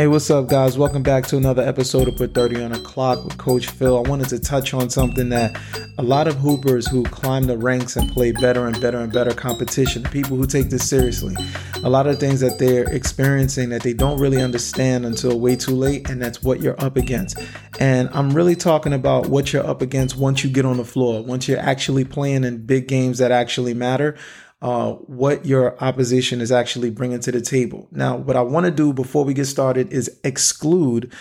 Hey, what's up, guys? Welcome back to another episode of Put 30 on the Clock with Coach Phil. I wanted to touch on something that a lot of hoopers who climb the ranks and play better and better and better competition, people who take this seriously, a lot of things that they're experiencing that they don't really understand until way too late, and that's what you're up against. And I'm really talking about what you're up against once you get on the floor, once you're actually playing in big games that actually matter uh, what your opposition is actually bringing to the table. Now, what I want to do before we get started is exclude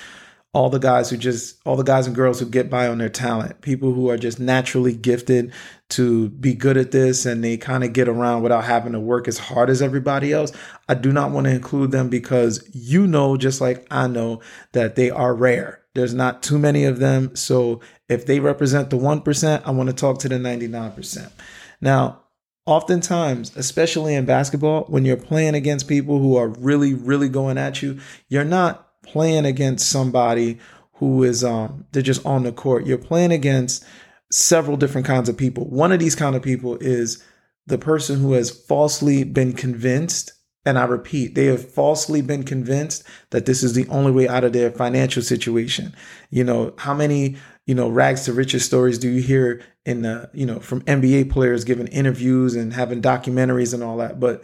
all the guys who just all the guys and girls who get by on their talent. People who are just naturally gifted to be good at this and they kind of get around without having to work as hard as everybody else. I do not want to include them because you know just like i know that they are rare. There's not too many of them. So if they represent the 1% i want to talk to the 99% now oftentimes, especially in basketball, when you're playing against people who are really, really going at you, you're not playing against somebody who is um they're just on the court. You're playing against several different kinds of people. One of these kind of people is the person who has falsely been convinced and I repeat, they have falsely been convinced that this is the only way out of their financial situation. You know, how many, you know, rags to riches stories do you hear in the, you know, from NBA players giving interviews and having documentaries and all that? But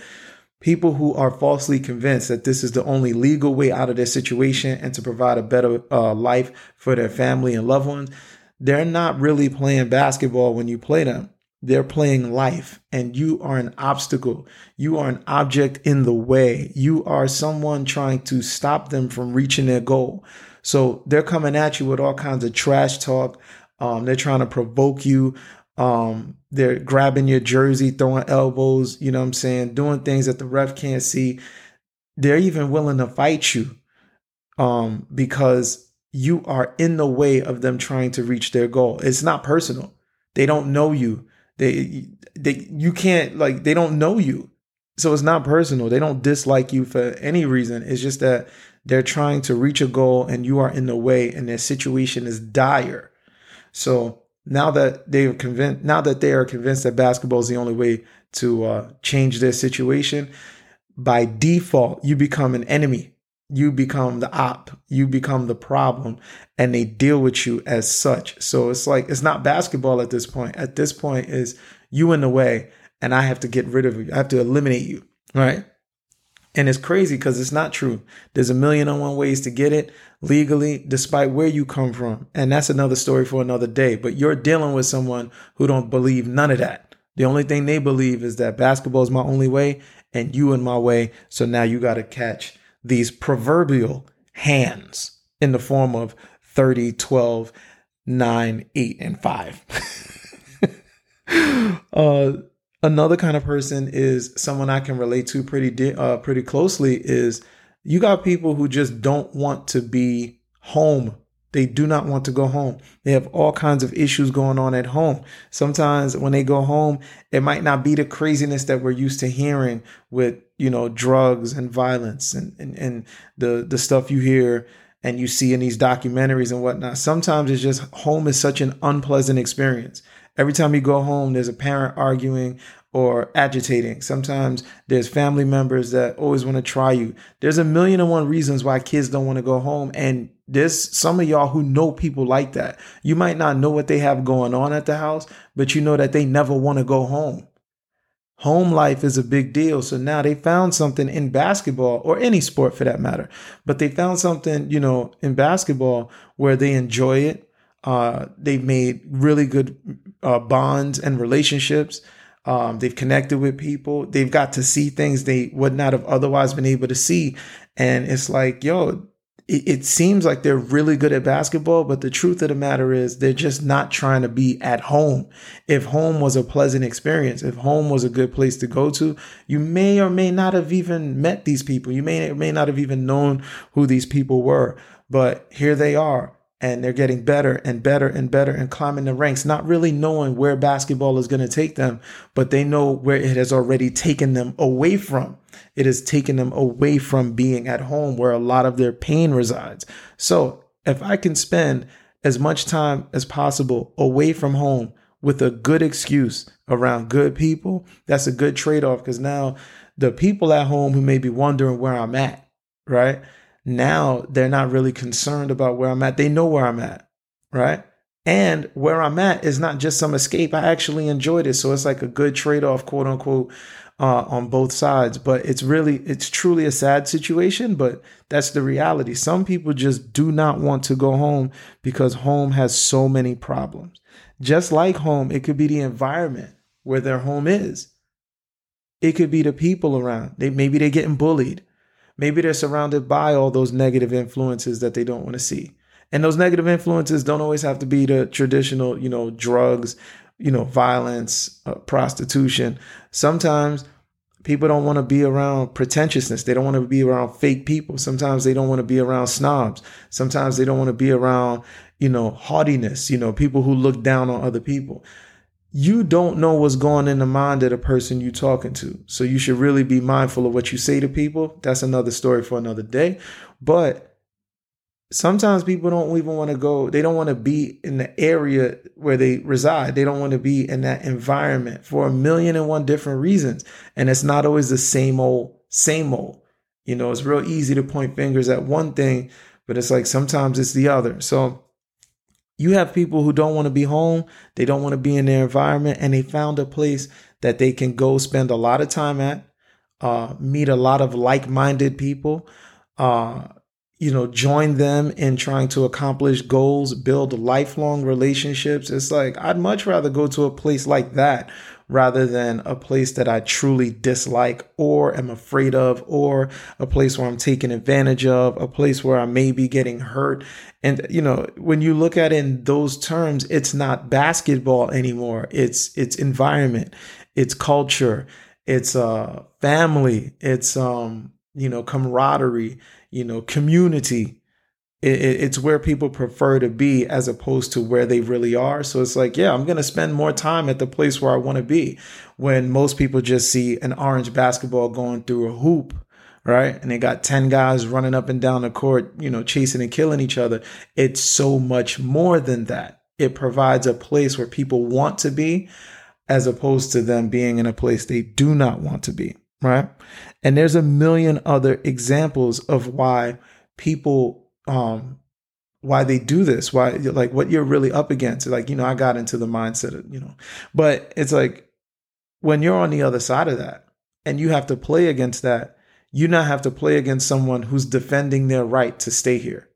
people who are falsely convinced that this is the only legal way out of their situation and to provide a better uh, life for their family and loved ones, they're not really playing basketball when you play them they're playing life and you are an obstacle. You are an object in the way. You are someone trying to stop them from reaching their goal. So they're coming at you with all kinds of trash talk. Um, they're trying to provoke you. Um, they're grabbing your jersey, throwing elbows, you know what I'm saying, doing things that the ref can't see. They're even willing to fight you um, because you are in the way of them trying to reach their goal. It's not personal. They don't know you. They they you can't like they don't know you. So it's not personal. They don't dislike you for any reason. It's just that they're trying to reach a goal and you are in the way and their situation is dire. So now that they're convinced now that they are convinced that basketball is the only way to uh, change their situation, by default, you become an enemy you become the op, you become the problem, and they deal with you as such. So it's like it's not basketball at this point. At this point is you in the way, and I have to get rid of you. I have to eliminate you, right? And it's crazy because it's not true. There's a million and one ways to get it legally, despite where you come from. And that's another story for another day. But you're dealing with someone who don't believe none of that. The only thing they believe is that basketball is my only way and you in my way. So now you got to catch these proverbial hands in the form of 30, 12, 9, 8, and 5. uh, another kind of person is someone I can relate to pretty di- uh, pretty closely is you got people who just don't want to be home they do not want to go home. They have all kinds of issues going on at home. Sometimes when they go home, it might not be the craziness that we're used to hearing with, you know, drugs and violence and, and, and the, the stuff you hear and you see in these documentaries and whatnot. Sometimes it's just home is such an unpleasant experience. Every time you go home, there's a parent arguing or agitating. Sometimes there's family members that always want to try you. There's a million and one reasons why kids don't want to go home. And there's some of y'all who know people like that. You might not know what they have going on at the house, but you know that they never want to go home. Home life is a big deal. So now they found something in basketball or any sport for that matter, but they found something, you know, in basketball where they enjoy it. Uh, they've made really good uh, bonds and relationships. Um, they've connected with people. They've got to see things they would not have otherwise been able to see. And it's like, yo, it, it seems like they're really good at basketball, but the truth of the matter is they're just not trying to be at home. If home was a pleasant experience, if home was a good place to go to, you may or may not have even met these people. You may or may not have even known who these people were. But here they are and they're getting better and better and better and climbing the ranks, not really knowing where basketball is going to take them, but they know where it has already taken them away from. It has taken them away from being at home where a lot of their pain resides. So if I can spend as much time as possible away from home with a good excuse around good people, that's a good trade off because now the people at home who may be wondering where I'm at, right? Now they're not really concerned about where I'm at. They know where I'm at, right? And where I'm at is not just some escape. I actually enjoyed it. So it's like a good trade off, quote unquote, uh, on both sides. But it's really, it's truly a sad situation, but that's the reality. Some people just do not want to go home because home has so many problems. Just like home, it could be the environment where their home is. It could be the people around. They maybe they're getting bullied. Maybe they're surrounded by all those negative influences that they don't want to see. And those negative influences don't always have to be the traditional, you know, drugs, you know, violence, uh, prostitution. Sometimes people don't want to be around pretentiousness. They don't want to be around fake people. Sometimes they don't want to be around snobs. Sometimes they don't want to be around, you know, haughtiness, you know, people who look down on other people. You don't know what's going in the mind of the person you're talking to. So you should really be mindful of what you say to people. That's another story for another day. But sometimes people don't even want to go they don't want to be in the area where they reside they don't want to be in that environment for a million and one different reasons and it's not always the same old same old you know it's real easy to point fingers at one thing but it's like sometimes it's the other so you have people who don't want to be home they don't want to be in their environment and they found a place that they can go spend a lot of time at uh, meet a lot of like-minded people uh, you know, join them in trying to accomplish goals, build lifelong relationships. It's like, I'd much rather go to a place like that rather than a place that I truly dislike or am afraid of, or a place where I'm taken advantage of, a place where I may be getting hurt. And, you know, when you look at in those terms, it's not basketball anymore. It's, it's environment, it's culture, it's, uh, family, it's, um, you know, camaraderie you know, community. It, it, it's where people prefer to be as opposed to where they really are. So it's like, yeah, I'm going to spend more time at the place where I want to be. When most people just see an orange basketball going through a hoop, right? And they got 10 guys running up and down the court, you know, chasing and killing each other. It's so much more than that. It provides a place where people want to be as opposed to them being in a place they do not want to be right? And there's a million other examples of why people um why they do this, why like what you're really up against. Like, you know, I got into the mindset of, you know, but it's like when you're on the other side of that and you have to play against that, you now have to play against someone who's defending their right to stay here.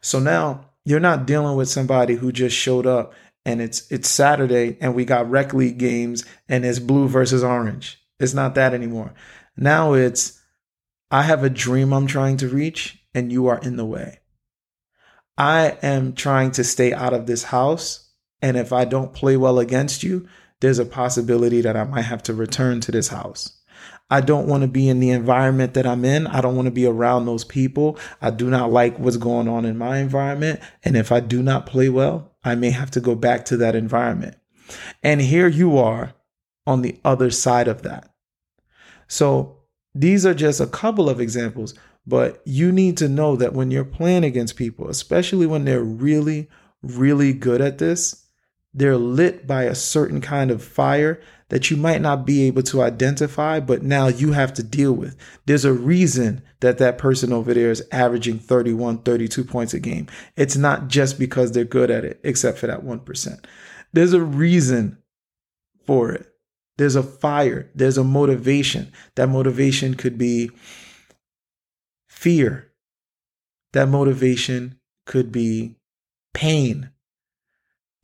So now you're not dealing with somebody who just showed up and it's it's Saturday and we got rec league games and it's blue versus orange. It's not that anymore. Now it's, I have a dream I'm trying to reach, and you are in the way. I am trying to stay out of this house. And if I don't play well against you, there's a possibility that I might have to return to this house. I don't want to be in the environment that I'm in. I don't want to be around those people. I do not like what's going on in my environment. And if I do not play well, I may have to go back to that environment. And here you are on the other side of that. So these are just a couple of examples, but you need to know that when you're playing against people, especially when they're really, really good at this, they're lit by a certain kind of fire that you might not be able to identify, but now you have to deal with. There's a reason that that person over there is averaging 31, 32 points a game. It's not just because they're good at it, except for that 1%. There's a reason for it. There's a fire, there's a motivation. That motivation could be fear. That motivation could be pain.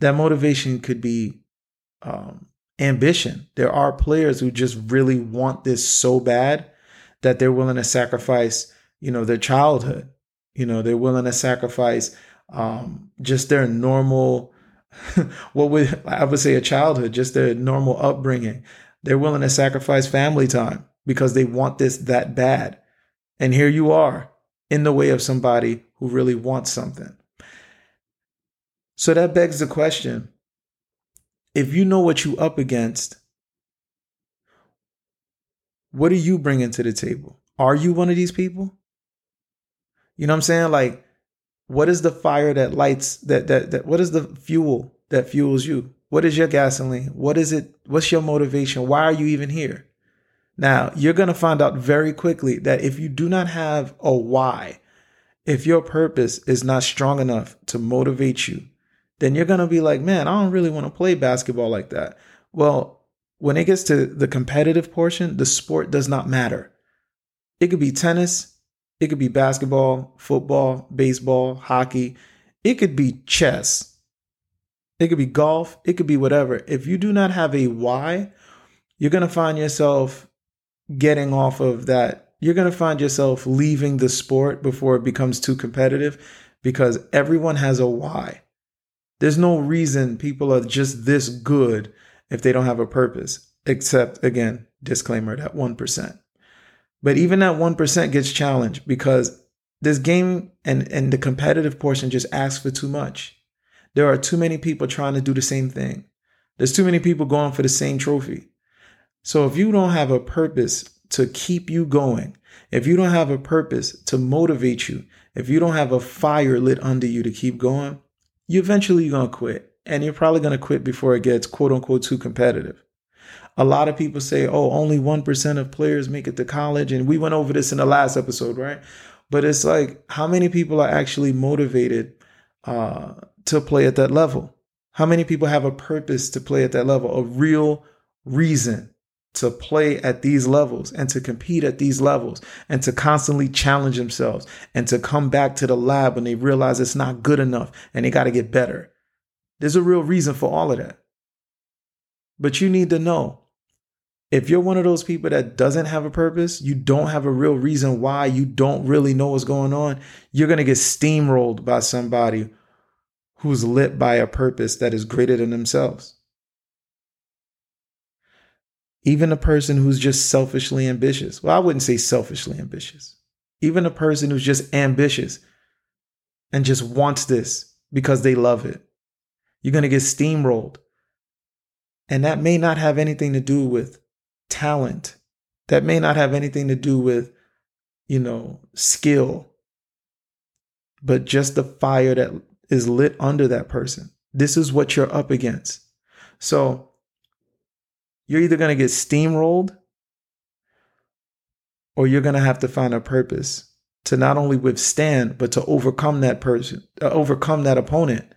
That motivation could be um, ambition. There are players who just really want this so bad that they're willing to sacrifice, you know, their childhood. You know, they're willing to sacrifice um, just their normal what would I would say a childhood, just their normal upbringing. They're willing to sacrifice family time because they want this that bad. And here you are in the way of somebody who really wants something. So that begs the question if you know what you're up against, what are you bringing to the table? Are you one of these people? You know what I'm saying? Like, what is the fire that lights that that that what is the fuel that fuels you? What is your gasoline? What is it? What's your motivation? Why are you even here? Now, you're going to find out very quickly that if you do not have a why, if your purpose is not strong enough to motivate you, then you're going to be like, man, I don't really want to play basketball like that. Well, when it gets to the competitive portion, the sport does not matter. It could be tennis, it could be basketball, football, baseball, hockey, it could be chess, it could be golf, it could be whatever. If you do not have a why, you're going to find yourself getting off of that. You're going to find yourself leaving the sport before it becomes too competitive because everyone has a why. There's no reason people are just this good if they don't have a purpose, except, again, disclaimer that 1%. But even that 1% gets challenged because this game and, and the competitive portion just asks for too much. There are too many people trying to do the same thing. There's too many people going for the same trophy. So if you don't have a purpose to keep you going, if you don't have a purpose to motivate you, if you don't have a fire lit under you to keep going, you eventually going to quit. And you're probably going to quit before it gets quote unquote too competitive. A lot of people say, oh, only 1% of players make it to college. And we went over this in the last episode, right? But it's like, how many people are actually motivated uh, to play at that level? How many people have a purpose to play at that level? A real reason to play at these levels and to compete at these levels and to constantly challenge themselves and to come back to the lab when they realize it's not good enough and they got to get better. There's a real reason for all of that. But you need to know if you're one of those people that doesn't have a purpose, you don't have a real reason why, you don't really know what's going on, you're going to get steamrolled by somebody who's lit by a purpose that is greater than themselves. Even a person who's just selfishly ambitious. Well, I wouldn't say selfishly ambitious. Even a person who's just ambitious and just wants this because they love it. You're going to get steamrolled. And that may not have anything to do with talent. That may not have anything to do with, you know, skill, but just the fire that is lit under that person. This is what you're up against. So you're either going to get steamrolled or you're going to have to find a purpose to not only withstand but to overcome that person uh, overcome that opponent.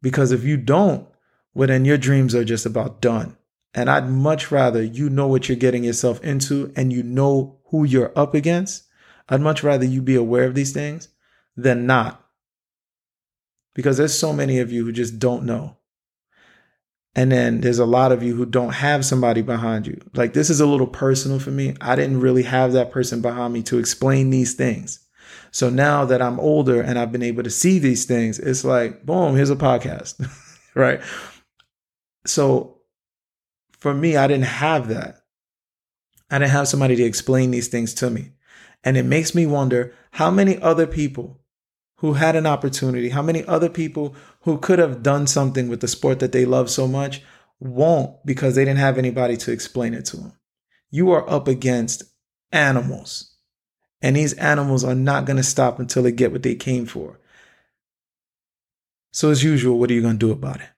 Because if you don't well then your dreams are just about done. And i'd much rather you know what you're getting yourself into and you know who you're up against. I'd much rather you be aware of these things than not. Because there's so many of you who just don't know and then there's a lot of you who don't have somebody behind you. Like this is a little personal for me. I didn't really have that person behind me to explain these things. So now that I'm older and I've been able to see these things, it's like, boom, here's a podcast. right. So for me, I didn't have that. I didn't have somebody to explain these things to me. And it makes me wonder how many other people who had an opportunity, how many other people who could have done something with the sport that they love so much won't because they didn't have anybody to explain it to them. You are up against animals, and these animals are not going to stop until they get what they came for. So, as usual, what are you going to do about it?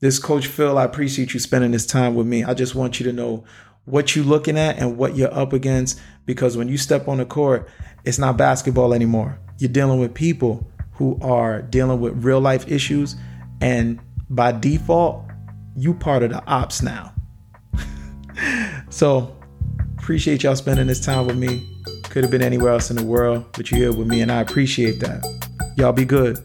This coach Phil, I appreciate you spending this time with me. I just want you to know what you're looking at and what you're up against because when you step on the court, it's not basketball anymore. You're dealing with people who are dealing with real life issues and by default you part of the ops now. So appreciate y'all spending this time with me. Could have been anywhere else in the world but you're here with me and i appreciate that. Y'all be good